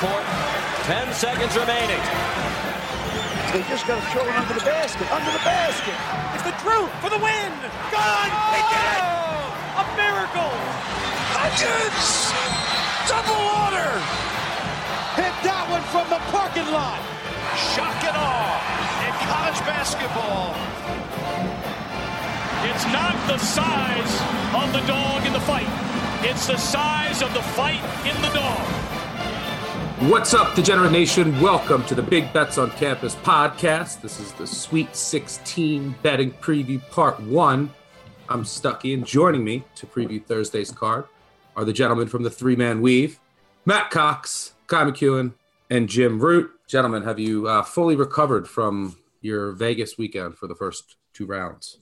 Court. Ten seconds remaining. They just got to throw it under the basket. Under the basket. It's the truth for the win. Gone. They did it. A miracle. Hudgens. Double order. Hit that one from the parking lot. Shock and awe in college basketball. It's not the size of the dog in the fight. It's the size of the fight in the dog. What's up, Degenerate Nation? Welcome to the Big Bets on Campus podcast. This is the Sweet 16 betting preview part one. I'm Stuckey, and joining me to preview Thursday's card are the gentlemen from the three man weave Matt Cox, Ky McKeon, and Jim Root. Gentlemen, have you uh, fully recovered from your Vegas weekend for the first two rounds?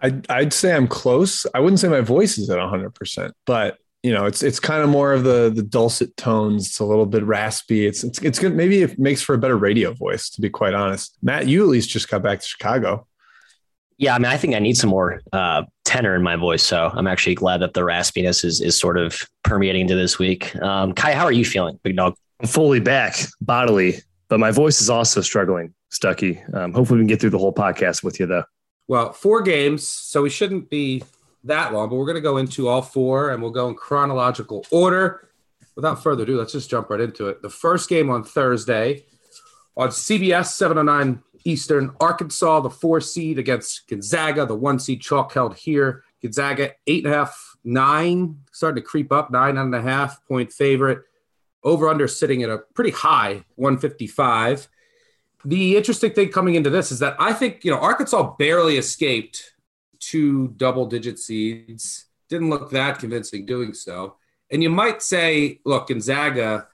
I'd, I'd say I'm close. I wouldn't say my voice is at 100%, but you know, it's it's kind of more of the the dulcet tones. It's a little bit raspy. It's it's it's good. Maybe it makes for a better radio voice, to be quite honest. Matt, you at least just got back to Chicago. Yeah, I mean, I think I need some more uh, tenor in my voice. So I'm actually glad that the raspiness is is sort of permeating into this week. Um, Ky, how are you feeling, big dog? I'm fully back bodily, but my voice is also struggling, Stuckey. Um, hopefully, we can get through the whole podcast with you, though. Well, four games, so we shouldn't be that long, but we're going to go into all four and we'll go in chronological order. Without further ado, let's just jump right into it. The first game on Thursday on CBS, 709 Eastern, Arkansas, the four seed against Gonzaga, the one seed chalk held here. Gonzaga, eight and a half, nine, starting to creep up, nine and a half point favorite. Over under sitting at a pretty high 155. The interesting thing coming into this is that I think, you know, Arkansas barely escaped two double digit seeds. Didn't look that convincing doing so. And you might say, look, Gonzaga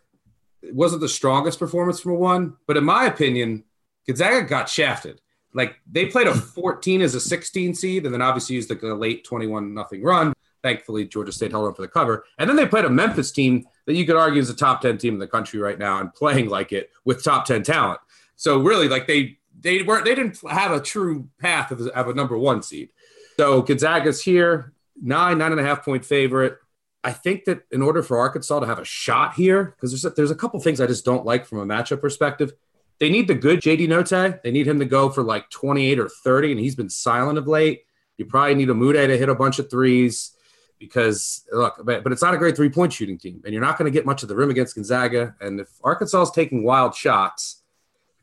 wasn't the strongest performance from a one, but in my opinion, Gonzaga got shafted. Like they played a 14 as a 16 seed, and then obviously used like a late 21 nothing run. Thankfully, Georgia State held on for the cover. And then they played a Memphis team that you could argue is a top 10 team in the country right now and playing like it with top 10 talent. So really, like they they weren't they didn't have a true path of, of a number one seed. So Gonzaga's here, nine, nine and a half point favorite. I think that in order for Arkansas to have a shot here, because there's a, there's a couple things I just don't like from a matchup perspective. They need the good JD Notae. They need him to go for like 28 or 30, and he's been silent of late. You probably need Umude to hit a bunch of threes because look, but, but it's not a great three point shooting team, and you're not going to get much of the rim against Gonzaga. And if Arkansas is taking wild shots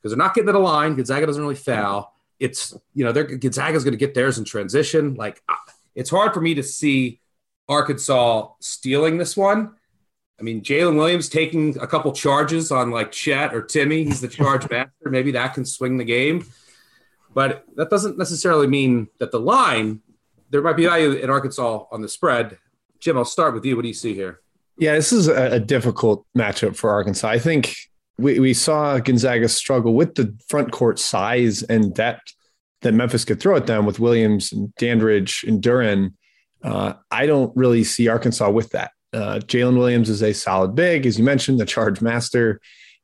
because they're not getting to the line, Gonzaga doesn't really foul. It's you know they're Gonzaga's going to get theirs in transition. Like it's hard for me to see Arkansas stealing this one. I mean, Jalen Williams taking a couple charges on like Chet or Timme. He's the charge master. Maybe that can swing the game. But that doesn't necessarily mean that the line, there might be value in Arkansas on the spread. Jim, I'll start with you. What do you see here? Yeah, this is a, a difficult matchup for Arkansas. I think we, we saw Gonzaga struggle with the front court size and depth that Memphis could throw at them with Williams and Dandridge and Duren. Uh, I don't really see Arkansas with that. Uh, Jalen Williams is a solid big, as you mentioned, the charge master.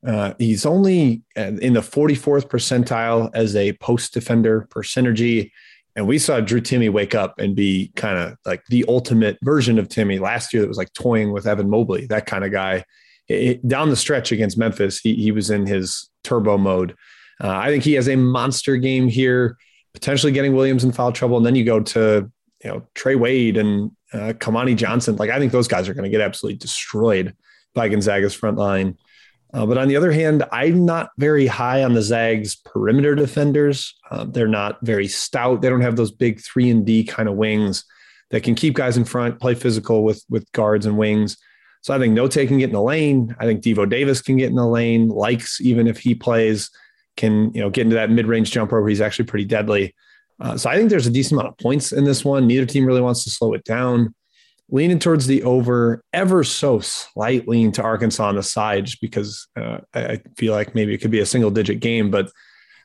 Uh, he's only in the 44th percentile as a post defender per synergy. And we saw Drew Timme wake up and be kind of like the ultimate version of Timme last year that was like toying with Evan Mobley, that kind of guy. It, down the stretch against Memphis, he, he was in his turbo mode. Uh, I think he has a monster game here, potentially getting Williams in foul trouble. And then you go to, you know, Trey Wade and uh, Kamani Johnson. Like, I think those guys are going to get absolutely destroyed by Gonzaga's front line. Uh, but on the other hand, I'm not very high on the Zags perimeter defenders. Uh, they're not very stout. They don't have those big three and D kind of wings that can keep guys in front, play physical with with guards and wings. So I think Notae can get in the lane. I think Devo Davis can get in the lane. Likes even if he plays, can you know get into that mid range jumper where he's actually pretty deadly. Uh, so I think there's a decent amount of points in this one. Neither team really wants to slow it down leaning towards the over ever so slightly to Arkansas on the side, just because uh, I feel like maybe it could be a single digit game. But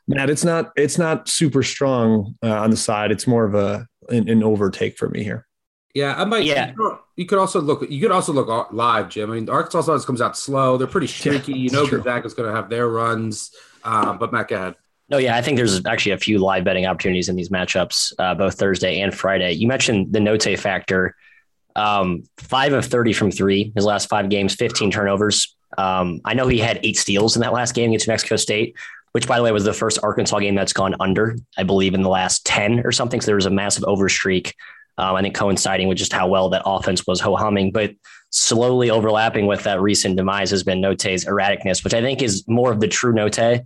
Matt, it's not it's not super strong uh, on the side. It's more of a an, an, overtake for me here. Yeah, I might. Yeah, you could also look. You could also look live, Jim. I mean, Arkansas always comes out slow. They're pretty shaky. Yeah, you know, Gonzaga's going to have their runs. Um, but Matt, go ahead. No, yeah, I think there's actually a few live betting opportunities in these matchups, uh, both Thursday and Friday. You mentioned the Notae factor. Um, five of 30 from three, his last five games, 15 turnovers. Um, I know he had eight steals in that last game against New Mexico State, which, by the way, was the first Arkansas game that's gone under, I believe, in the last 10 or something. So there was a massive overstreak. Um, I think coinciding with just how well that offense was ho humming, but slowly overlapping with that recent demise has been Notae's erraticness, which I think is more of the true Notae.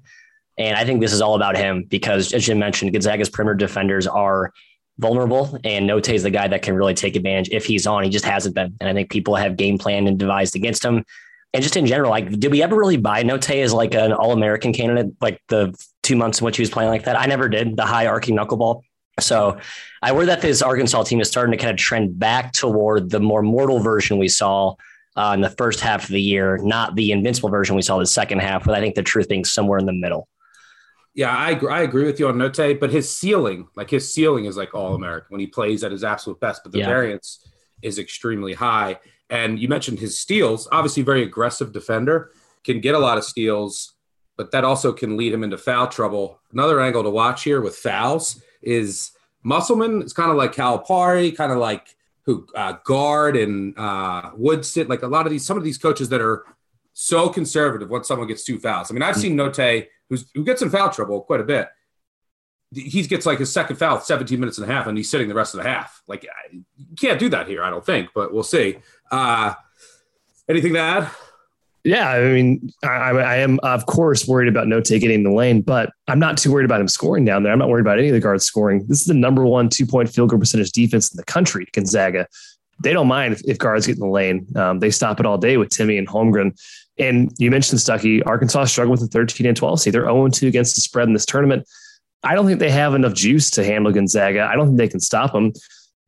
And I think this is all about him because, as Jim mentioned, Gonzaga's perimeter defenders are vulnerable, and Notae is the guy that can really take advantage if he's on. He just hasn't been, and I think people have game planned and devised against him. And just in general, like, did we ever really buy Notae as like an All American candidate? Like the two months in which he was playing like that, I never did. The high arcing knuckleball. So I worry that this Arkansas team is starting to kind of trend back toward the more mortal version we saw uh, in the first half of the year, not the invincible version we saw the second half. But I think the truth being somewhere in the middle. Yeah, I I agree with you on Notae, but his ceiling, like his ceiling, is like all American when he plays at his absolute best. But the yeah. variance is extremely high. And you mentioned his steals, obviously very aggressive defender, can get a lot of steals, but that also can lead him into foul trouble. Another angle to watch here with fouls is Musselman It's kind of like Calipari, kind of like who uh, guard and uh, Woodson, like a lot of these, some of these coaches that are so conservative when someone gets two fouls. I mean, I've mm. seen Notae who's who gets in foul trouble quite a bit. He gets like his second foul, 17 minutes and a half, and he's sitting the rest of the half. Like, you can't do that here, I don't think, but we'll see. Uh, anything to add? Yeah, I mean, I, I, am of course worried about Notae getting the lane, but I'm not too worried about him scoring down there. I'm not worried about any of the guards scoring. This is the number one two point field goal percentage defense in the country, Gonzaga. They don't mind if, if guards get in the lane. Um, they stop it all day with Timme and Holmgren. And you mentioned Stuckey, Arkansas struggled with the 13 and 12 seed. They're 0 2 against the spread in this tournament. I don't think they have enough juice to handle Gonzaga. I don't think they can stop them.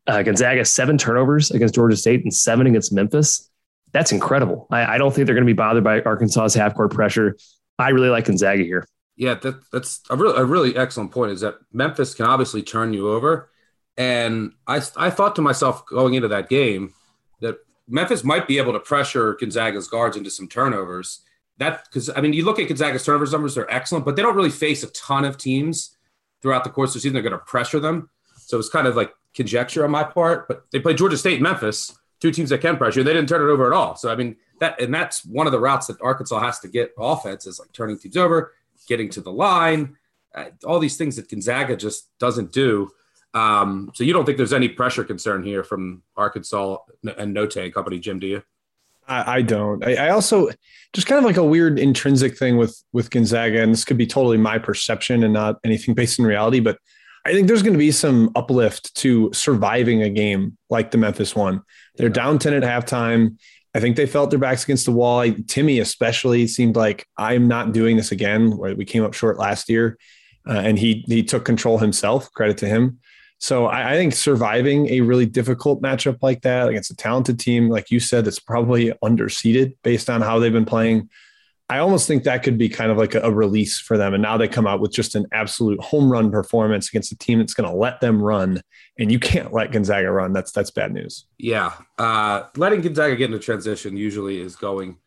Uh, Gonzaga, seven turnovers against Georgia State and seven against Memphis. That's incredible. I, I don't think they're going to be bothered by Arkansas's half court pressure. I really like Gonzaga here. Yeah, that, that's a really, a really excellent point is that Memphis can obviously turn you over. And I, I thought to myself going into that game that Memphis might be able to pressure Gonzaga's guards into some turnovers. That because I mean, you look at Gonzaga's turnovers numbers; they're excellent, but they don't really face a ton of teams throughout the course of the season. They're going to pressure them, so it's kind of like conjecture on my part. But they played Georgia State, Memphis, two teams that can pressure. They didn't turn it over at all. So I mean, that and that's one of the routes that Arkansas has to get offense is like turning teams over, getting to the line, uh, all these things that Gonzaga just doesn't do. Um, so you don't think there's any pressure concern here from Arkansas and Notae and company, Jim? Do you? I, I don't. I, I, also just kind of like a weird intrinsic thing with with Gonzaga, and this could be totally my perception and not anything based in reality, but I think there's going to be some uplift to surviving a game like the Memphis one. They're yeah. down 10 at halftime. I think they felt their backs against the wall. I, Timme especially seemed like I'm not doing this again. We came up short last year, uh, and he he took control himself. Credit to him. So I, I, think surviving a really difficult matchup like that against a talented team, like you said, that's probably underseeded based on how they've been playing. I almost think that could be kind of like a, a release for them. And now they come out with just an absolute home run performance against a team that's going to let them run. And you can't let Gonzaga run. That's that's bad news. Yeah, uh, letting Gonzaga get into transition usually is going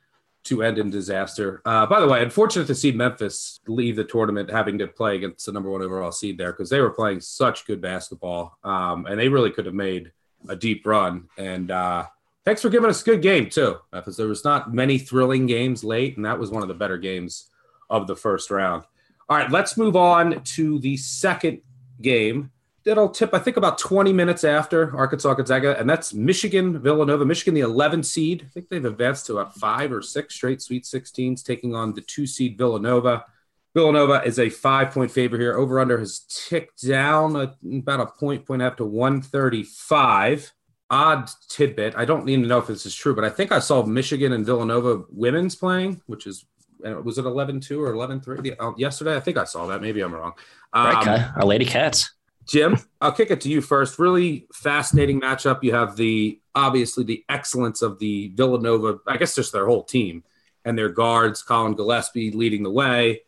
to end in disaster. Uh, by the way, unfortunate to see Memphis leave the tournament having to play against the number one overall seed there because they were playing such good basketball um, and they really could have made a deep run. And uh, thanks for giving us a good game too, uh, because there was not many thrilling games late, and that was one of the better games of the first round. All right, let's move on to the second game. That'll tip, I think, about 20 minutes after Arkansas Gonzaga, and that's Michigan Villanova. Michigan, the 11 seed. I think they've advanced to a five or six straight Sweet 16s, taking on the two seed Villanova. Villanova is a five point favorite here. Over under has ticked down a, about a point, point up to 135. Odd tidbit. I don't even know if this is true, but I think I saw Michigan and Villanova women's playing, which is was it 11 2 or 11 3 uh, yesterday? I think I saw that. Maybe I'm wrong. Um, our Lady Cats. Jim, I'll kick it to you first. Really fascinating matchup. You have the obviously the excellence of the Villanova, I guess just their whole team and their guards, Collin Gillespie leading the way.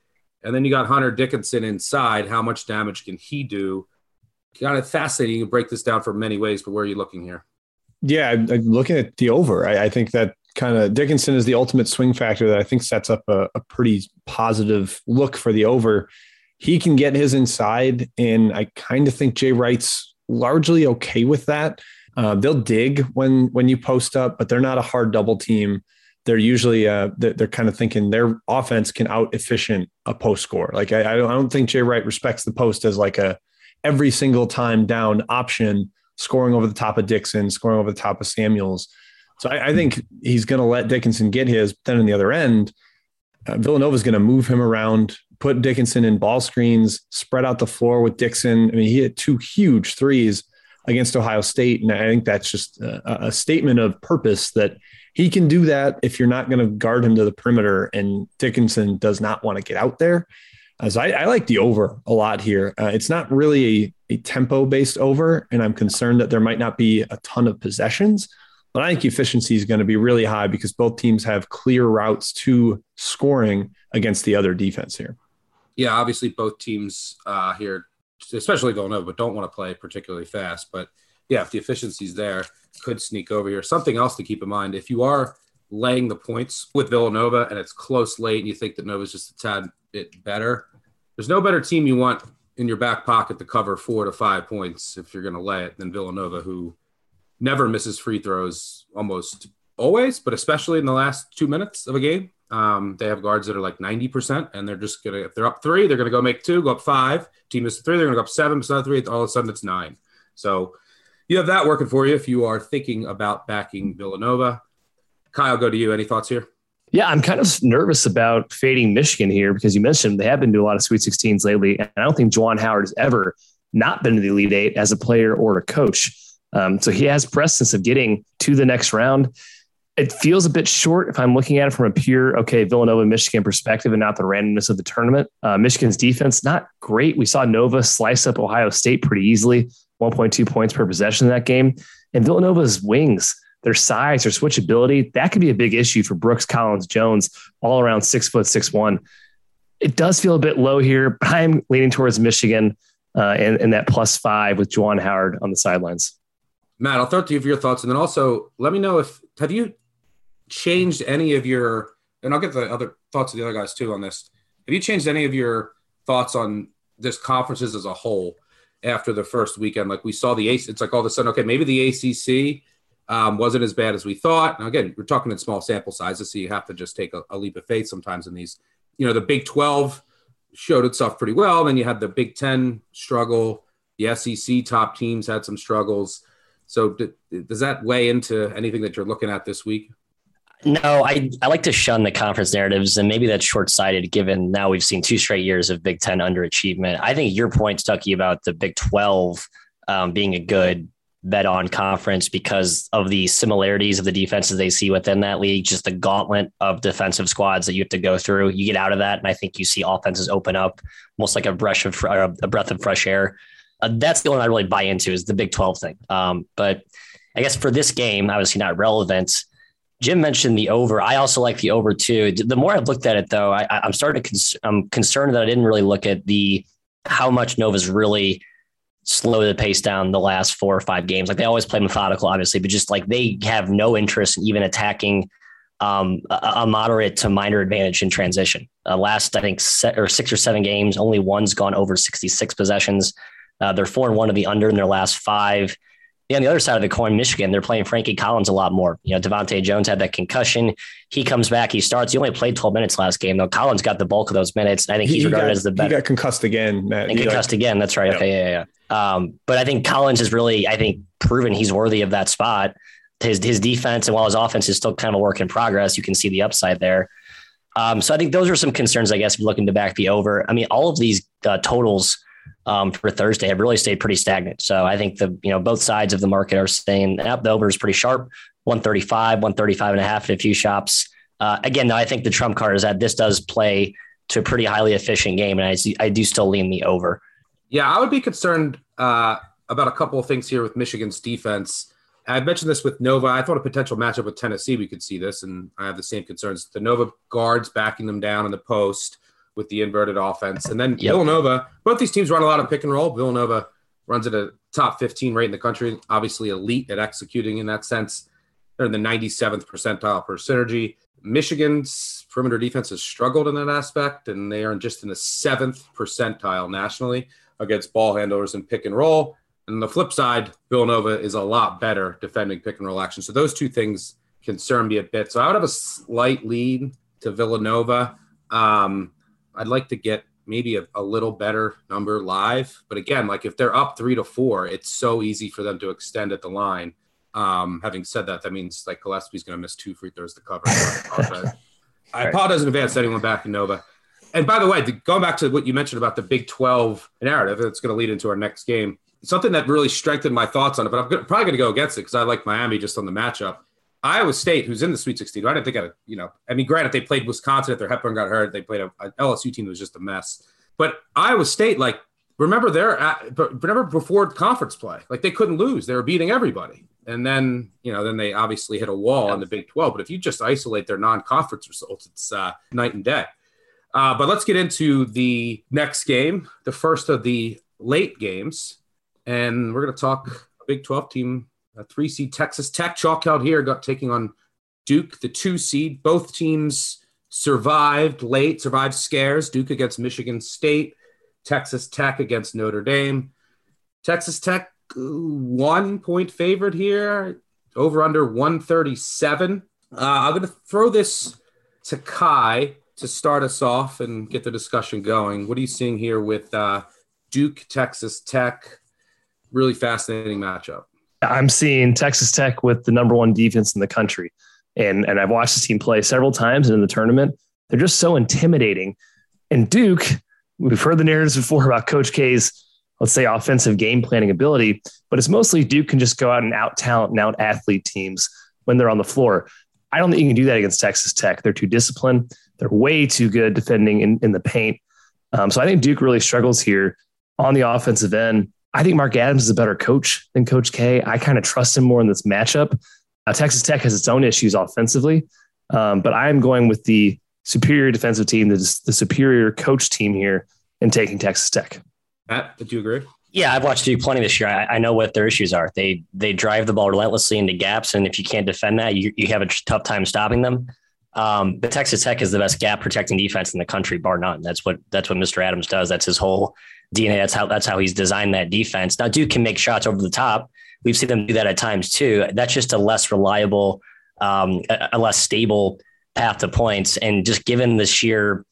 And then you got Hunter Dickinson inside. How much damage can he do? Kind of fascinating. You can break this down for many ways, but where are you looking here? Yeah, looking at the over. I, I think that kind of Dickinson is the ultimate swing factor that I think sets up a, a pretty positive look for the over he can get his inside, and I kind of think Jay Wright's largely okay with that. Uh, they'll dig when when you post up, but they're not a hard double team. They're usually uh, they're, they're kind of thinking their offense can out efficient a post score. Like I, I don't, I don't think Jay Wright respects the post as like a every single time down option, scoring over the top of Dixon, scoring over the top of Samuels. So I, I think he's going to let Dickinson get his. But then on the other end, uh, Villanova is going to move him around put Dickinson in ball screens, spread out the floor with Dixon. I mean, he hit two huge threes against Ohio State. And I think that's just a, a statement of purpose that he can do that if you're not going to guard him to the perimeter. And Dickinson does not want to get out there. Uh, so I, I, like the over a lot here. Uh, it's not really a, a tempo based over, and I'm concerned that there might not be a ton of possessions. But I think efficiency is going to be really high because both teams have clear routes to scoring against the other defense here yeah, obviously both teams uh, here, especially Villanova, but don't want to play particularly fast. But yeah, if the efficiency's there, could sneak over here. Something else to keep in mind: if you are laying the points with Villanova and it's close late, and you think that Nova's just a tad bit better, there's no better team you want in your back pocket to cover four to five points if you're going to lay it than Villanova, who never misses free throws almost always, but especially in the last two minutes of a game. Um, they have guards that are like 90%, and they're just gonna if they're up three, they're gonna go make two, go up five. Team is three, they're gonna go up seven, so three, all of a sudden it's nine. So you have that working for you if you are thinking about backing Villanova. Kyle, go to you. Any thoughts here? Yeah, I'm kind of nervous about fading Michigan here because you mentioned they have been to a lot of Sweet 16s lately, and I don't think Juwan Howard has ever not been to the Elite Eight as a player or a coach. Um, so he has presence of getting to the next round it feels a bit short if I'm looking at it from a pure, okay, Villanova, Michigan perspective and not the randomness of the tournament. Uh, Michigan's defense, not great. We saw Nova slice up Ohio State pretty easily, 1.2 points per possession in that game. And Villanova's wings, their size, their switchability, that could be a big issue for Brooks Collins Jones, all around six foot, six one. It does feel a bit low here, but I'm leaning towards Michigan uh, and, and that plus five with Juwan Howard on the sidelines. Matt, I'll throw it to you for your thoughts. And then also let me know if have you changed any of your and I'll get the other thoughts of the other guys too on this. Have you changed any of your thoughts on this conferences as a whole after the first weekend? Like we saw the ace, it's like all of a sudden, okay, maybe the ACC um, wasn't as bad as we thought. Now again, we're talking in small sample sizes, so you have to just take a, a leap of faith sometimes in these. You know, the Big Twelve showed itself pretty well. Then you had the Big Ten struggle. The SEC top teams had some struggles. So, d- does that weigh into anything that you're looking at this week? No, I, I like to shun the conference narratives, and maybe that's short sighted given now we've seen two straight years of Big Ten underachievement. I think your point, Stuckey, about the Big 12 um, being a good bet on conference because of the similarities of the defenses they see within that league, just the gauntlet of defensive squads that you have to go through. You get out of that, and I think you see offenses open up almost like a brush of a breath of fresh air. Uh, that's the one I really buy into is the Big 12 thing. Um, but I guess for this game, obviously not relevant. Jim mentioned the over. I also like the over too. The more I've looked at it, though, I, am starting to. Cons- I'm concerned that I didn't really look at the how much Nova's really slowed the pace down the last four or five games. Like they always play methodical, obviously, but just like they have no interest in even attacking um, a, a, moderate to minor advantage in transition. Uh, last, I think, set, or six or seven games, only one's gone over 66 possessions. Uh, they're four and one of the under in their last five. Yeah, on the other side of the coin, Michigan, they're playing Frankie Collins a lot more. You know, DeVante' Jones had that concussion. He comes back, he starts. He only played 12 minutes last game, though. Collins got the bulk of those minutes. I think he's he regarded got, as the best. He got concussed again, Matt. And concussed got, again. That's right. Okay, yeah, yeah. Um, but I think Collins has really, I think, proven he's worthy of that spot. His his defense and while his offense is still kind of a work in progress, you can see the upside there. Um, so I think those are some concerns, I guess, if you're looking to back the over. I mean, all of these uh, totals um, for Thursday have really stayed pretty stagnant. So I think the, you know, both sides of the market are staying up. The over is pretty sharp, 135, 135 and a half in a few shops. Uh, again, though, I think the trump card is that this does play to a pretty highly efficient game. And I, I do still lean the over. Yeah, I would be concerned uh, about a couple of things here with Michigan's defense. I mentioned this with Nova. I thought a potential matchup with Tennessee, we could see this, and I have the same concerns. The Nova guards backing them down in the post with the inverted offense. And then yep. Villanova, both these teams run a lot of pick and roll. Villanova runs at a top 15 rate in the country, obviously elite at executing in that sense. They're in the 97th percentile per synergy. Michigan's perimeter defense has struggled in that aspect, and they are just in the seventh percentile nationally against ball handlers and pick and roll. And on the flip side, Villanova is a lot better defending pick and roll action. So those two things concern me a bit. So I would have a slight lead to Villanova. Um, I'd like to get maybe a, a, little better number live. But again, like if they're up three to four, it's so easy for them to extend at the line. Um, having said that, that means like Gillespie's going to miss two free throws to cover. I apologize in advance to anyone back in Nova. And by the way, going back to what you mentioned about the Big 12 narrative, that's going to lead into our next game something that really strengthened my thoughts on it, but I'm probably going to go against it because I like Miami just on the matchup. Iowa State, who's in the Sweet 16, I didn't think, I, you know, I mean, granted, they played Wisconsin if their Hepburn got hurt. They played a, a LSU team that was just a mess. But Iowa State, like, remember they're at, but remember before conference play, like they couldn't lose. They were beating everybody. And then, you know, then they obviously hit a wall in the Big 12. But if you just isolate their non conference results, it's uh, night and day. Uh, but let's get into the next game, the first of the late games and we're going to talk Big 12 team, a three seed Texas Tech chalk out here, got taking on Duke, the two seed. Both teams survived late, survived scares. Duke against Michigan State, Texas Tech against Notre Dame. Texas Tech one point favorite here, over under 137. Uh, I'm going to throw this to Ky to start us off and get the discussion going. What are you seeing here with uh, Duke, Texas Tech? really fascinating matchup. I'm seeing Texas Tech with the number one defense in the country. And, and I've watched this team play several times in the tournament. They're just so intimidating. And Duke, we've heard the narratives before about Coach K's, let's say, offensive game planning ability, but it's mostly Duke can just go out and out talent and out athlete teams when they're on the floor. I don't think you can do that against Texas Tech. They're too disciplined. They're way too good defending in, in the paint. Um, so I think Duke really struggles here on the offensive end. I think Mark Adams is a better coach than Coach K. I kind of trust him more in this matchup. Uh, Texas Tech has its own issues offensively, um, but I'm going with the superior defensive team, the, the superior coach team here, in taking Texas Tech. Matt, did you agree? Yeah, I've watched Duke plenty this year. I, I, know what their issues are. They they drive the ball relentlessly into gaps, and if you can't defend that, you, you have a tough time stopping them. Um, but Texas Tech is the best gap protecting defense in the country, bar none. That's what that's what Mr. Adams does. That's his whole DNA. That's how that's how he's designed that defense. Now Duke can make shots over the top. We've seen them do that at times too. That's just a less reliable, um, a, a less stable path to points. And just given the sheer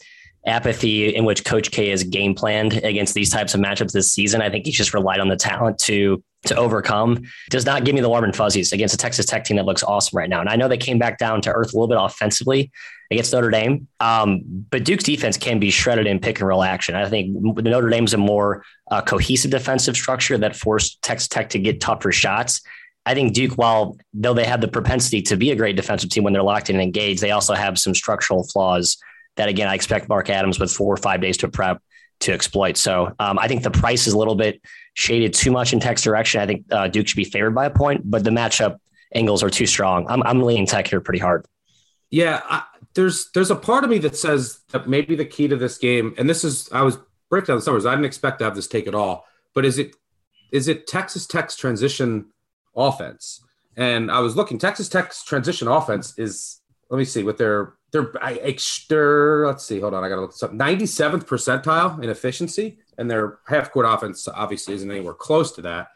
apathy in which Coach K is game planned against these types of matchups this season, I think he's just relied on the talent to to overcome. Does not give me the warm and fuzzies against a Texas Tech team that looks awesome right now. And I know they came back down to earth a little bit offensively against Notre Dame, um, but Duke's defense can be shredded in pick and roll action. I think Notre Dame's a more uh, cohesive defensive structure that forced Texas Tech to get tougher shots. I think Duke, while though they have the propensity to be a great defensive team when they're locked in and engaged, they also have some structural flaws that again, I expect Mark Adams with four or five days to prep to exploit. So um, I think the price is a little bit shaded too much in Tech's direction. I think uh, Duke should be favored by a point, but the matchup angles are too strong. I'm, I'm leaning Tech here pretty hard. Yeah, I, there's there's a part of me that says that maybe the key to this game, and this is I was breaking down the numbers. I didn't expect to have this take at all, but is it is it Texas Tech's transition offense? And I was looking, Texas Tech's transition offense is let me see what their their extra. Let's see. Hold on, I got to look this up. Ninety seventh percentile in efficiency, and their half court offense obviously isn't anywhere close to that.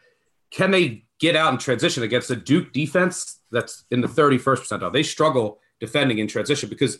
Can they get out and transition against a Duke defense that's in the thirty first percentile? They struggle defending in transition because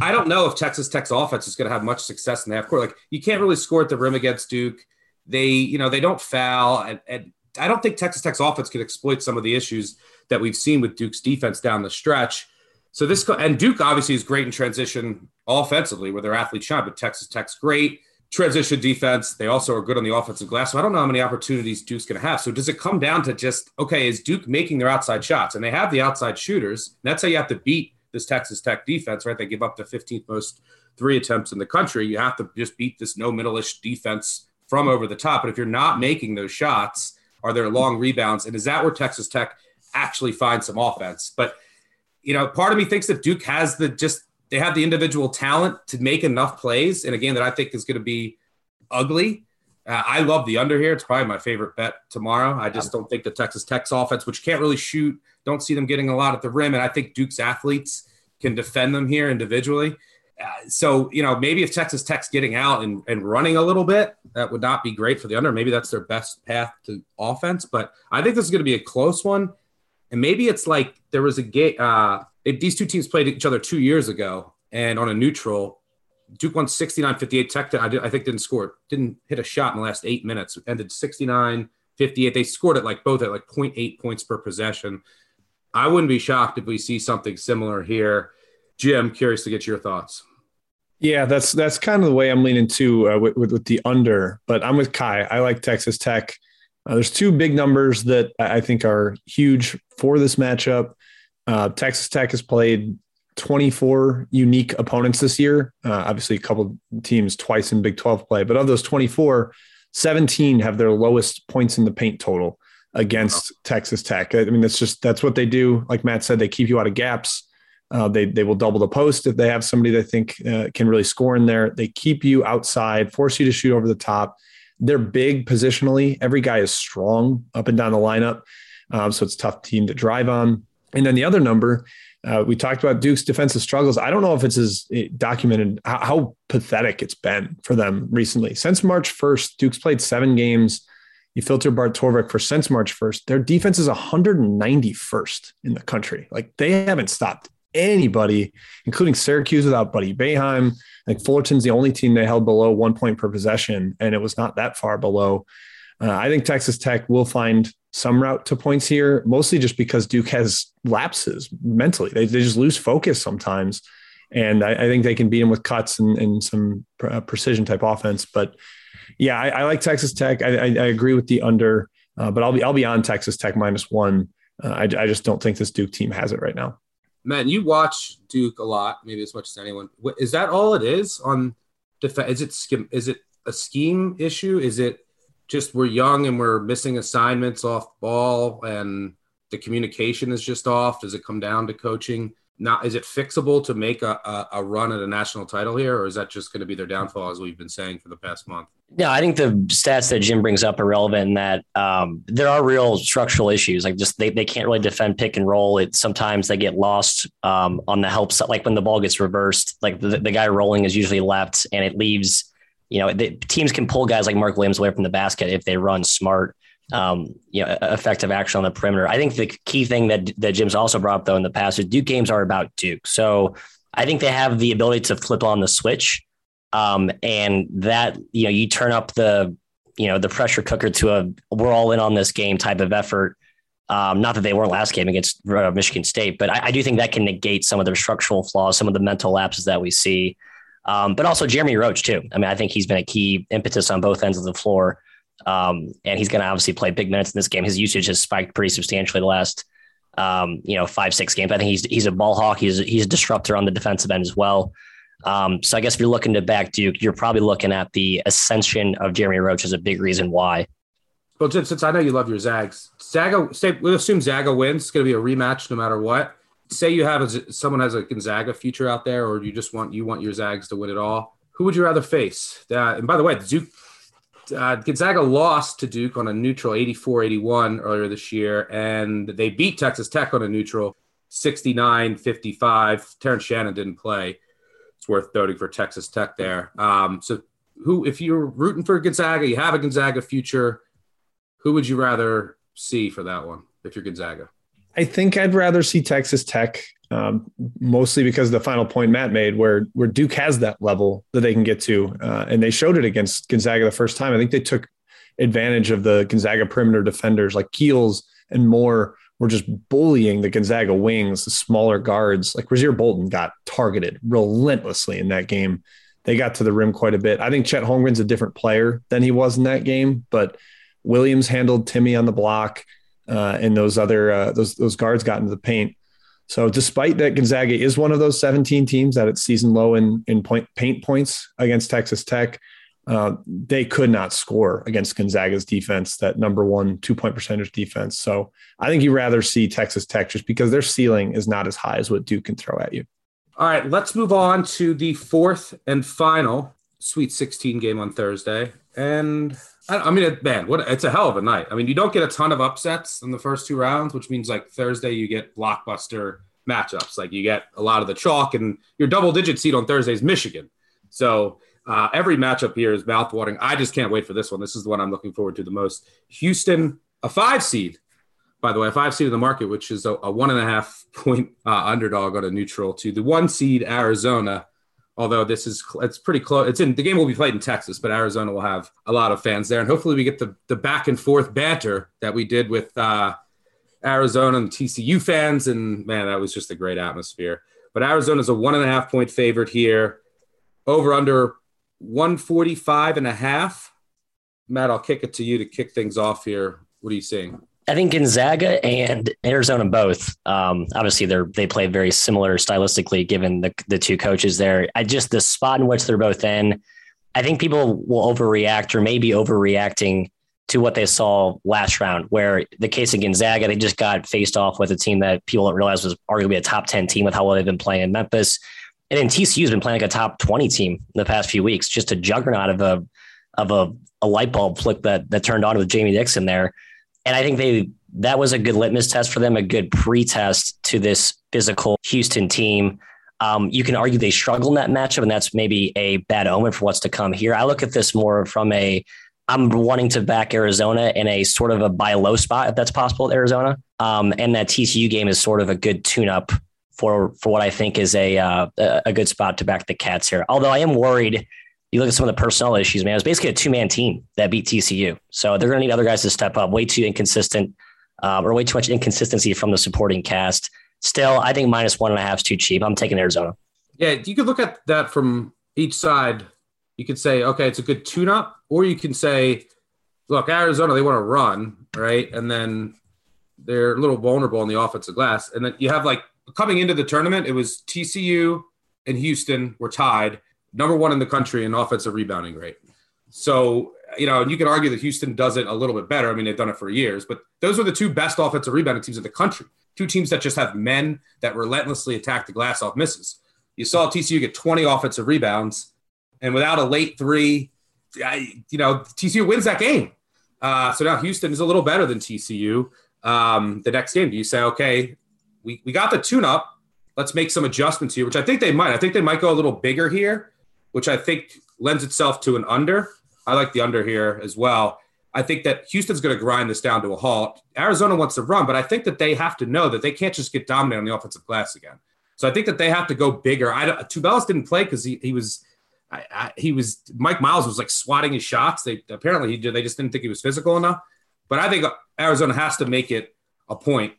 I don't know if Texas Tech's offense is going to have much success in the half court. Like you can't really score at the rim against Duke. They, you know, they don't foul, and, and I don't think Texas Tech's offense can exploit some of the issues that we've seen with Duke's defense down the stretch. So this and Duke obviously is great in transition offensively, where their athletes shine, but Texas Tech's great transition defense. They also are good on the offensive glass. So I don't know how many opportunities Duke's going to have. So does it come down to just okay? Is Duke making their outside shots? And they have the outside shooters. that's how you have to beat this Texas Tech defense, right? They give up the 15th most three attempts in the country. You have to just beat this no middle-ish defense from over the top. But if you're not making those shots, are there long rebounds? And is that where Texas Tech actually finds some offense? But you know, part of me thinks that Duke has the just they have the individual talent to make enough plays in a game that I think is going to be ugly. Uh, I love the under here. It's probably my favorite bet tomorrow. I just don't think the Texas Tech's offense, which can't really shoot, don't see them getting a lot at the rim. And I think Duke's athletes can defend them here individually. Uh, so, you know, maybe if Texas Tech's getting out and, and running a little bit, that would not be great for the under. Maybe that's their best path to offense. But I think this is going to be a close one. And maybe it's like there was a game, uh, if these two teams played each other two years ago and on a neutral. Duke won 69 58. Tech, I, did, I think, didn't score, didn't hit a shot in the last eight minutes, ended 69 58. They scored it like both at like 0.8 points per possession. I wouldn't be shocked if we see something similar here. Jim, curious to get your thoughts. Yeah, that's that's kind of the way I'm leaning to uh, with, with, with the under, but I'm with Ky. I like Texas Tech. Uh, there's two big numbers that I think are huge for this matchup. Uh, Texas Tech has played 24 unique opponents this year. Uh, obviously, a couple teams twice in Big 12 play, but of those 24, 17 have their lowest points in the paint total against Texas Tech. I mean, that's just that's what they do. Like Matt said, they keep you out of gaps. Uh, they they will double the post if they have somebody they think uh, can really score in there. They keep you outside, force you to shoot over the top. They're big positionally. Every guy is strong up and down the lineup, um, so it's tough team to drive on. And then the other number, uh, we talked about Duke's defensive struggles. I don't know if it's as eh, documented how, how pathetic it's been for them recently. Since March 1st, Duke's played seven games. You filter Bart Torvik for since March 1st, their defense is 191st in the country. Like they haven't stopped anybody, including Syracuse without Buddy Boeheim. Like Fullerton's the only team they held below one point per possession, and it was not that far below. Uh, I think Texas Tech will find some route to points here, mostly just because Duke has lapses mentally. They, they just lose focus sometimes. And I, I think they can beat them with cuts and, and some uh, precision type offense. But yeah, I, I like Texas Tech. I, I, I, agree with the under, uh, but I'll be I'll be on Texas Tech minus one. Uh, I, I just don't think this Duke team has it right now. Man, you watch Duke a lot, maybe as much as anyone. Is that all it is on defense? Is it is it a scheme issue? Is it just we're young and we're missing assignments off ball and the communication is just off? Does it come down to coaching? Now, is it fixable to make a, a, a run at a national title here, or is that just going to be their downfall, as we've been saying for the past month? Yeah, I think the stats that Jim brings up are relevant in that um, there are real structural issues. Like just they, they can't really defend pick and roll. It sometimes they get lost um, on the help side. Like when the ball gets reversed, like the, the guy rolling is usually left, and it leaves. You know, the teams can pull guys like Mark Williams away from the basket if they run smart um, you know, effective action on the perimeter. I think the key thing that that Jim's also brought up though in the past is Duke games are about Duke. So I think they have the ability to flip on the switch, um, and that you know you turn up the you know the pressure cooker to a we're all in on this game type of effort. Um, not that they weren't last game against uh, Michigan State, but I, I, do think that can negate some of the structural flaws, some of the mental lapses that we see. Um, but also Jeremy Roach too. I mean, I think he's been a key impetus on both ends of the floor. Um, and he's going to obviously play big minutes in this game. His usage has spiked pretty substantially the last, um, you know, five six games. I think he's he's a ball hawk. He's he's a disruptor on the defensive end as well. Um, so I guess if you're looking to back Duke, you're probably looking at the ascension of Jeremy Roach as a big reason why. Well, Jim, since I know you love your Zags, Zaga, say we'll assume Zaga wins. It's going to be a rematch no matter what. Say you have a, someone has a Gonzaga future out there, or you just want you want your Zags to win it all. Who would you rather face? Uh, and by the way, Duke uh, Gonzaga lost to Duke on a neutral 84 81 earlier this year, and they beat Texas Tech on a neutral 69 55. Terrence Shannon didn't play. It's worth noting for Texas Tech there. Um, so, who, if you're rooting for Gonzaga, you have a Gonzaga future, who would you rather see for that one if you're Gonzaga? I think I'd rather see Texas Tech, um, mostly because of the final point Matt made, where where Duke has that level that they can get to, uh, and they showed it against Gonzaga the first time. I think they took advantage of the Gonzaga perimeter defenders like Keels and Moore were just bullying the Gonzaga wings, the smaller guards. Like Rasir Bolton got targeted relentlessly in that game. They got to the rim quite a bit. I think Chet Holmgren's a different player than he was in that game, but Williams handled Timme on the block, uh, and those other uh, those those guards got into the paint. So despite that, Gonzaga is one of those 17 teams that it's season low in in point paint points against Texas Tech. Uh, they could not score against Gonzaga's defense, that number one two point percentage defense. So I think you rather see Texas Tech just because their ceiling is not as high as what Duke can throw at you. All right, let's move on to the fourth and final Sweet 16 game on Thursday. And I, I mean, man, what it's a hell of a night. I mean, you don't get a ton of upsets in the first two rounds, which means like Thursday you get blockbuster matchups. Like you get a lot of the chalk, and your double digit seed on Thursday is Michigan. So uh, every matchup here is mouthwatering. I just can't wait for this one. This is the one I'm looking forward to the most. Houston, a five seed, by the way, a five seed in the market, which is a, a one and a half point uh, underdog on a neutral to the one seed Arizona. Although this is it's pretty close. It's in the game will be played in Texas, but Arizona will have a lot of fans there, and hopefully we get the the back and forth banter that we did with uh, Arizona and TCU fans. And man, that was just a great atmosphere. But Arizona's a one and a half point favorite here. Over under 145 and a half. Matt, I'll kick it to you to kick things off here. What are you seeing? I think Gonzaga and Arizona both. Um, obviously, they're they play very similar stylistically, given the the two coaches there. I just the spot in which they're both in. I think people will overreact or maybe overreacting to what they saw last round, where the case of Gonzaga, they just got faced off with a team that people don't realize was arguably a top 10 team with how well they've been playing in Memphis. And then TCU's been playing like a top 20 team in the past few weeks, just a juggernaut of a of a, a light bulb flick that that turned on with Jamie Dixon there. And I think they that was a good litmus test for them, a good pre-test to this physical Houston team. Um, you can argue they struggle in that matchup, and that's maybe a bad omen for what's to come here. I look at this more from a I'm wanting to back Arizona in a sort of a buy low spot, if that's possible at Arizona. Um, and that TCU game is sort of a good tune up for for what I think is a uh, a good spot to back the Cats here. Although I am worried. You look at some of the personnel issues, man. It's basically a two man team that beat TCU, so they're going to need other guys to step up. Way too inconsistent, um, or way too much inconsistency from the supporting cast. Still, I think minus one and a half is too cheap. I'm taking Arizona. Yeah, you could look at that from each side. You could say, okay, it's a good tune up, or you can say, look, Arizona, they want to run, right? And then they're a little vulnerable in the offensive glass. And then you have like coming into the tournament, it was TCU and Houston were tied number one in the country in offensive rebounding rate. So, you know, you can argue that Houston does it a little bit better. I mean, they've done it for years, but those are the two best offensive rebounding teams in the country. Two teams that just have men that relentlessly attack the glass off misses. You saw TCU get 20 offensive rebounds, and without a late three, I, you know, TCU wins that game. Uh, so now Houston is a little better than TCU. Um, the next game, do you say, okay, we, we got the tune up. Let's make some adjustments here, which I think they might. I think they might go a little bigger here, which I think lends itself to an under. I like the under here as well. I think that Houston's going to grind this down to a halt. Arizona wants to run, but I think that they have to know that they can't just get dominated on the offensive glass again. So I think that they have to go bigger. I Tubelis didn't play because he, he was I, I, he was Mike Miles was like swatting his shots. They apparently he did. They just didn't think he was physical enough. But I think Arizona has to make it a point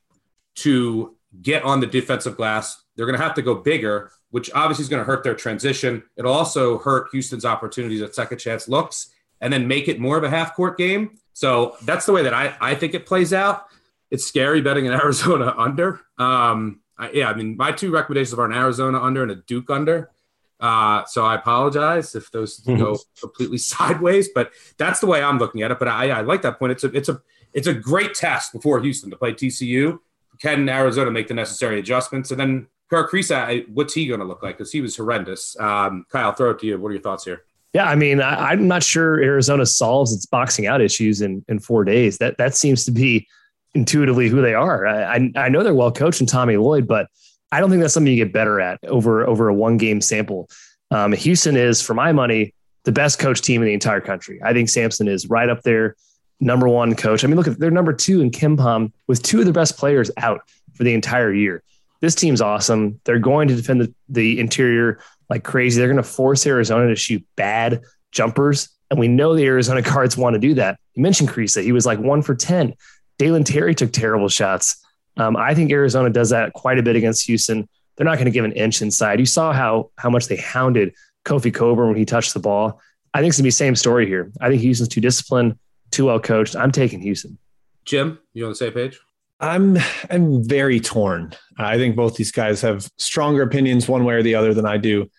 to get on the defensive glass. They're going to have to go bigger, which obviously is going to hurt their transition. It'll also hurt Houston's opportunities at second chance looks and then make it more of a half court game. So that's the way that I, I think it plays out. It's scary betting an Arizona under. Um, I, yeah, I mean, my two recommendations are an Arizona under and a Duke under. Uh, so I apologize if those go completely sideways, but that's the way I'm looking at it. But I, I like that point. It's a it's a it's a great test before Houston to play TCU can Arizona make the necessary adjustments? And then Kerr Kriisa, what's he going to look like? Because he was horrendous. Um, Kyle, throw it to you. What are your thoughts here? Yeah, I mean, I, am not sure Arizona solves its boxing out issues in in four days. That that seems to be intuitively who they are. I, I, I know they're well coached in Tommy Lloyd, but I don't think that's something you get better at over over a one game sample. Um, Houston is, for my money, the best coach team in the entire country. I think Sampson is right up there, number one coach. I mean, look at they're number two in KenPom with two of the best players out for the entire year. This team's awesome. They're going to defend the, the interior like crazy. They're going to force Arizona to shoot bad jumpers. And we know the Arizona Cards want to do that. You mentioned Kriisa. He was like one for 10. Dalen Terry took terrible shots. Um, I think Arizona does that quite a bit against Houston. They're not going to give an inch inside. You saw how how much they hounded Kofi Cockburn when he touched the ball. I think it's going to be the same story here. I think Houston's too disciplined, too well coached. I'm taking Houston. Jim, you on the same page? I'm I'm very torn. I think both these guys have stronger opinions one way or the other than I do.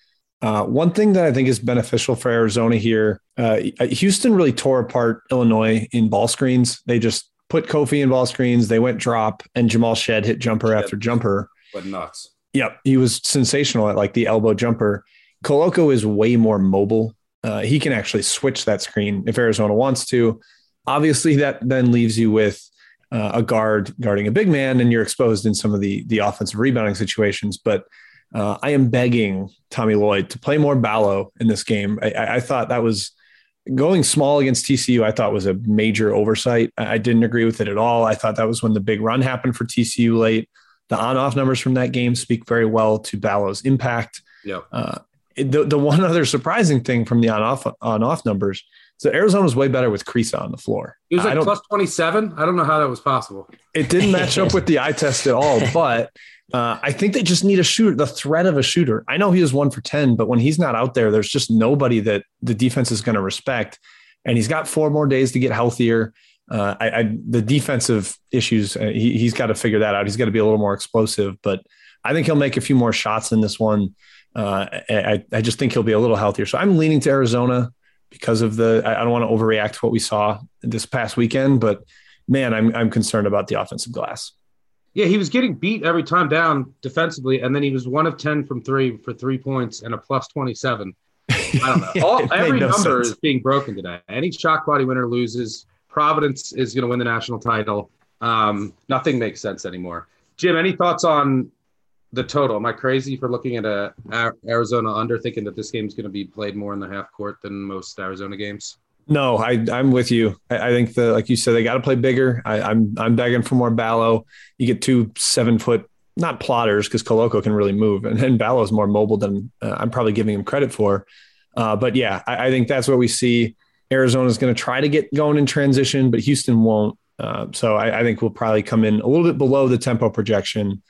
Uh, one thing that I think is beneficial for Arizona here, uh, Houston really tore apart Illinois in ball screens. They just put Kofi in ball screens. They went drop, and Jamal Shead hit jumper Shead. after jumper. But nuts. Yep, he was sensational at like the elbow jumper. Koloko is way more mobile. Uh, he can actually switch that screen if Arizona wants to. Obviously, that then leaves you with uh, a guard guarding a big man, and you're exposed in some of the the offensive rebounding situations. But uh, I am begging Tommy Lloyd to play more Ballo in this game. I, I, thought that was going small against TCU. I thought was a major oversight. I didn't agree with it at all. I thought that was when the big run happened for TCU late. The on-off numbers from that game speak very well to Ballo's impact. Yeah. Uh, the the one other surprising thing from the on-off on-off numbers so Arizona was way better with Kriisa on the floor. He was like plus 27. I don't know how that was possible. It didn't match up with the eye test at all, but uh, I think they just need a shooter, the threat of a shooter. I know he was one for 10, but when he's not out there, there's just nobody that the defense is going to respect. And he's got four more days to get healthier. Uh, I, I, the defensive issues, uh, he, he's got to figure that out. He's got to be a little more explosive, but I think he'll make a few more shots in this one. Uh, I, I just think he'll be a little healthier. So I'm leaning to Arizona because of the I don't want to overreact to what we saw this past weekend, but man, I'm I'm concerned about the offensive glass. Yeah, he was getting beat every time down defensively, and then he was one of ten from three for three points and a plus twenty seven. I don't know. All, every no number sense. is being broken today. Any shock body winner loses. Providence is going to win the national title. Um, nothing makes sense anymore. Jim, any thoughts on the total. Am I crazy for looking at a Arizona under, thinking that this game is going to be played more in the half court than most Arizona games? No, I, I'm with you. I, I think the like you said, they got to play bigger. I, I'm I'm begging for more Ballo. You get two seven foot not plotters because Koloko can really move, and then Ballo's more mobile than uh, I'm probably giving him credit for. Uh, but yeah, I, I, think that's what we see. Arizona's going to try to get going in transition, but Houston won't. Uh, so I, I, think we'll probably come in a little bit below the tempo projection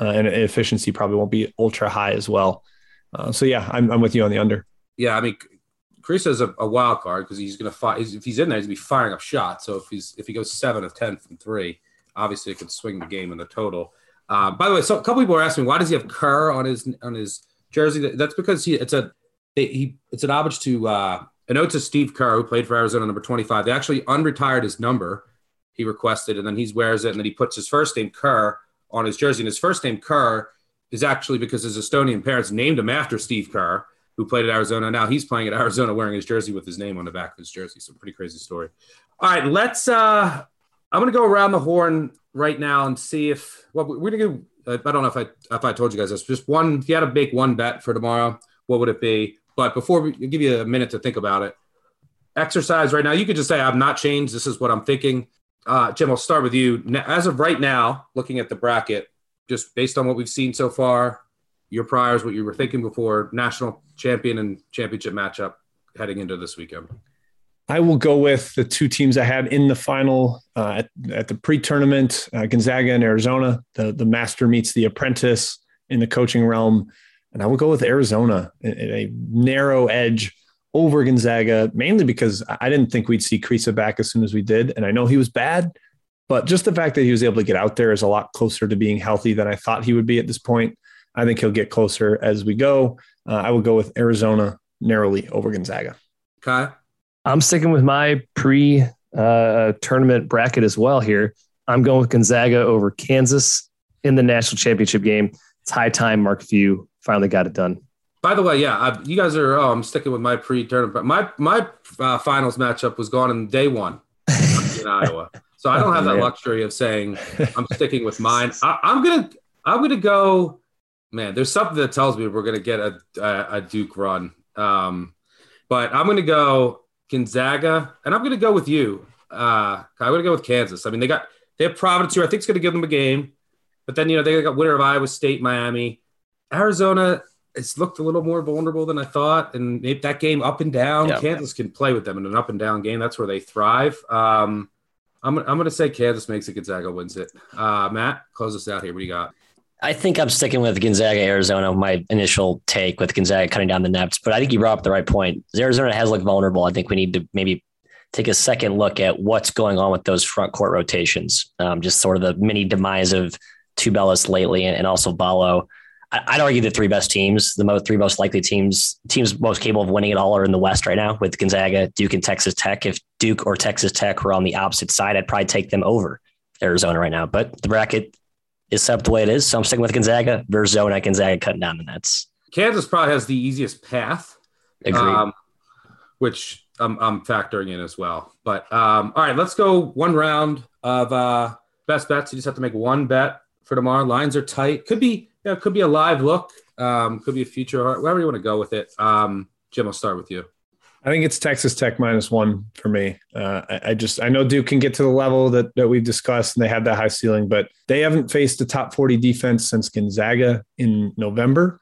uh, and efficiency probably won't be ultra high as well. Uh, so yeah, I'm, I'm with you on the under. Yeah, I mean, Chris is a, a wild card because he's going to fire. If he's in there, he's going to be firing up shots. So if he's if he goes seven of ten from three, obviously it could swing the game in the total. Uh, by the way, so a couple people are asking why does he have Kerr on his on his jersey? That's because he it's a he it's an homage to uh, a note to Steve Kerr who played for Arizona number twenty five. They actually unretired his number. He requested, and then he wears it, and then he puts his first name Kerr on his jersey. And his first name Kerr is actually because his Estonian parents named him after Steve Kerr, who played at Arizona. Now he's playing at Arizona wearing his jersey with his name on the back of his jersey. So pretty crazy story. All right, let's uh I'm gonna go around the horn right now and see if well we're gonna go I don't know if I if I told you guys this. Just one if you had to make one bet for tomorrow, what would it be? But before we give you a minute to think about it, exercise right now, you could just say I've not changed. This is what I'm thinking. Uh, Jim, I'll start with you. As of right now, looking at the bracket, just based on what we've seen so far, your priors, what you were thinking before, national champion and championship matchup heading into this weekend. I will go with the two teams I had in the final uh, at, at, the pre-tournament: uh, Gonzaga and Arizona. The the master meets the apprentice in the coaching realm, and I will go with Arizona in, a narrow edge over Gonzaga, mainly because I didn't think we'd see Kriisa back as soon as we did. And I know he was bad, but just the fact that he was able to get out there is a lot closer to being healthy than I thought he would be at this point. I think he'll get closer as we go. Uh, I will go with Arizona narrowly over Gonzaga. Okay. I'm sticking with my pre uh, tournament bracket as well here. I'm going with Gonzaga over Kansas in the national championship game. It's high time Mark Few finally got it done. By the way, yeah, I, you guys are. Oh, I'm sticking with my pre-tournament. My my uh, finals matchup was gone in day one in Iowa. So I don't have that luxury of saying I'm sticking with mine. I, I'm gonna I'm gonna go. Man, there's something that tells me we're gonna get a a, a Duke run. Um, but I'm gonna go Gonzaga, and I'm gonna go with you. Uh, I'm gonna go with Kansas. I mean, they got they have Providence here. I think it's gonna give them a game, but then you know they got winner of Iowa State, Miami, Arizona. It's looked a little more vulnerable than I thought, and maybe that game up and down. Yeah. Kansas can play with them in an up and down game. That's where they thrive. Um, I'm, I'm going to say Kansas makes it. Gonzaga wins it. Uh, Matt, close us out here. What do you got? I think I'm sticking with Gonzaga, Arizona. My initial take with Gonzaga cutting down the nets, but I think you brought up the right point. Arizona has looked vulnerable. I think we need to maybe take a second look at what's going on with those front court rotations. Um, just sort of the mini demise of Tubelis lately, and, and also Ballo. I'd argue the three best teams, the most three most likely teams, teams most capable of winning it all, are in the West right now with Gonzaga, Duke, and Texas Tech. If Duke or Texas Tech were on the opposite side, I'd probably take them over Arizona right now. But the bracket is set up the way it is. So I'm sticking with Gonzaga. Arizona, Gonzaga cutting down the nets. Kansas probably has the easiest path, um, which I'm, I'm factoring in as well. But um, all right, let's go one round of uh, best bets. You just have to make one bet for tomorrow. Lines are tight. Could be, you know, could be a live look. Um, could be a future, wherever you want to go with it. Um, Jim, I'll start with you. I think it's Texas Tech minus one for me. Uh, I, I just I know Duke can get to the level that that we've discussed, and they have that high ceiling, but they haven't faced a top forty defense since Gonzaga in November.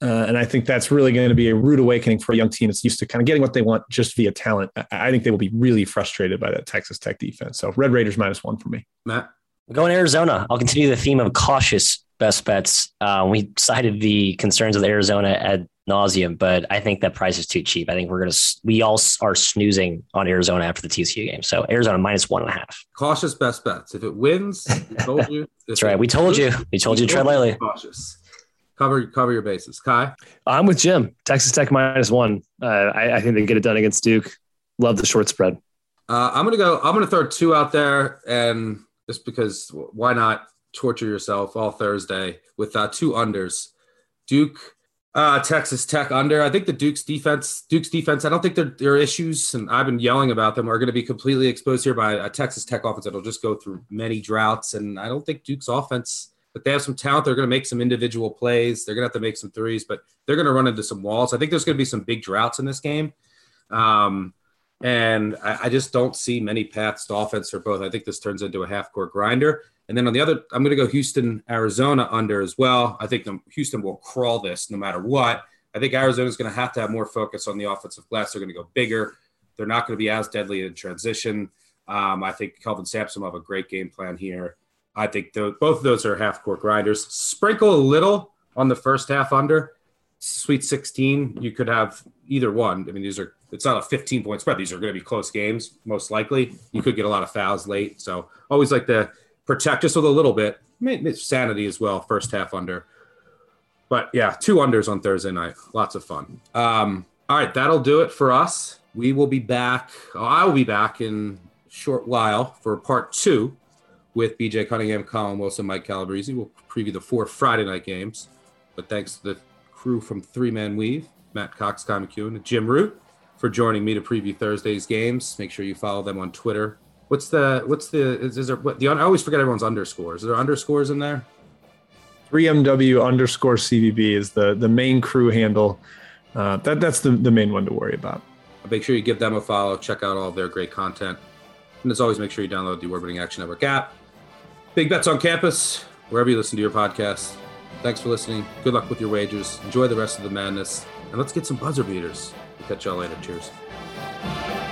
Uh, and I think that's really going to be a rude awakening for a young team that's used to kind of getting what they want just via talent. I, I think they will be really frustrated by that Texas Tech defense. So Red Raiders minus one for me. Matt, I'm going Arizona. I'll continue the theme of cautious best bets. Uh, we cited the concerns of Arizona ad nauseum, but I think that price is too cheap. I think we're going to, we all are snoozing on Arizona after the TCU game. So Arizona minus one and a half. cautious best bets. If it wins, we told you. That's right. We told you. We told you to tread lightly. Cautious. Cover cover your bases. Ky. I'm with Jim. Texas Tech minus one. Uh, I, I think they get it done against Duke. Love the short spread. Uh, I'm gonna go. I'm gonna throw two out there, and just because, why not torture yourself all Thursday with uh, two unders? Duke, uh, Texas Tech under. I think the Duke's defense, Duke's defense. I don't think there are issues, and I've been yelling about them. Are going to be completely exposed here by a Texas Tech offense that'll just go through many droughts, and I don't think Duke's offense. But they have some talent. They're going to make some individual plays. They're going to have to make some threes, but they're going to run into some walls. I think there's going to be some big droughts in this game. Um, and I, I just don't see many paths to offense for both. I think this turns into a half court grinder. And then on the other, I'm going to go Houston, Arizona under as well. I think Houston will crawl this no matter what. I think Arizona is going to have to have more focus on the offensive glass. They're going to go bigger. They're not going to be as deadly in transition. Um, I think Kelvin Sampson will have a great game plan here. I think the, both of those are half court grinders. Sprinkle a little on the first half under. Sweet 16, you could have either one. I mean, these are, it's not a 15 point spread. These are going to be close games, most likely. You could get a lot of fouls late. So always like to protect us with a little bit. Sanity as well, first half under. But yeah, two unders on Thursday night. Lots of fun. Um, all right, that'll do it for us. We will be back. Oh, I will be back in short while for part two with BJ Cunningham, Collin Wilson, Mike Calabrese. We'll preview the four Friday night games. But thanks to the crew from Three Man Weave, Matt Cox, Ky McKeon, and Jim Root for joining me to preview Thursday's games. Make sure you follow them on Twitter. What's the what's the is, is there what the I always forget everyone's underscores. Is there underscores in there? 3MW underscore CBB is the, the main crew handle. Uh, that, that's the, the main one to worry about. Make sure you give them a follow. Check out all their great content. And as always, make sure you download the Orbiting Action Network app. Big Bets on Campus, wherever you listen to your podcast. Thanks for listening. Good luck with your wagers. Enjoy the rest of the madness. And let's get some buzzer beaters. Catch y'all later. Cheers.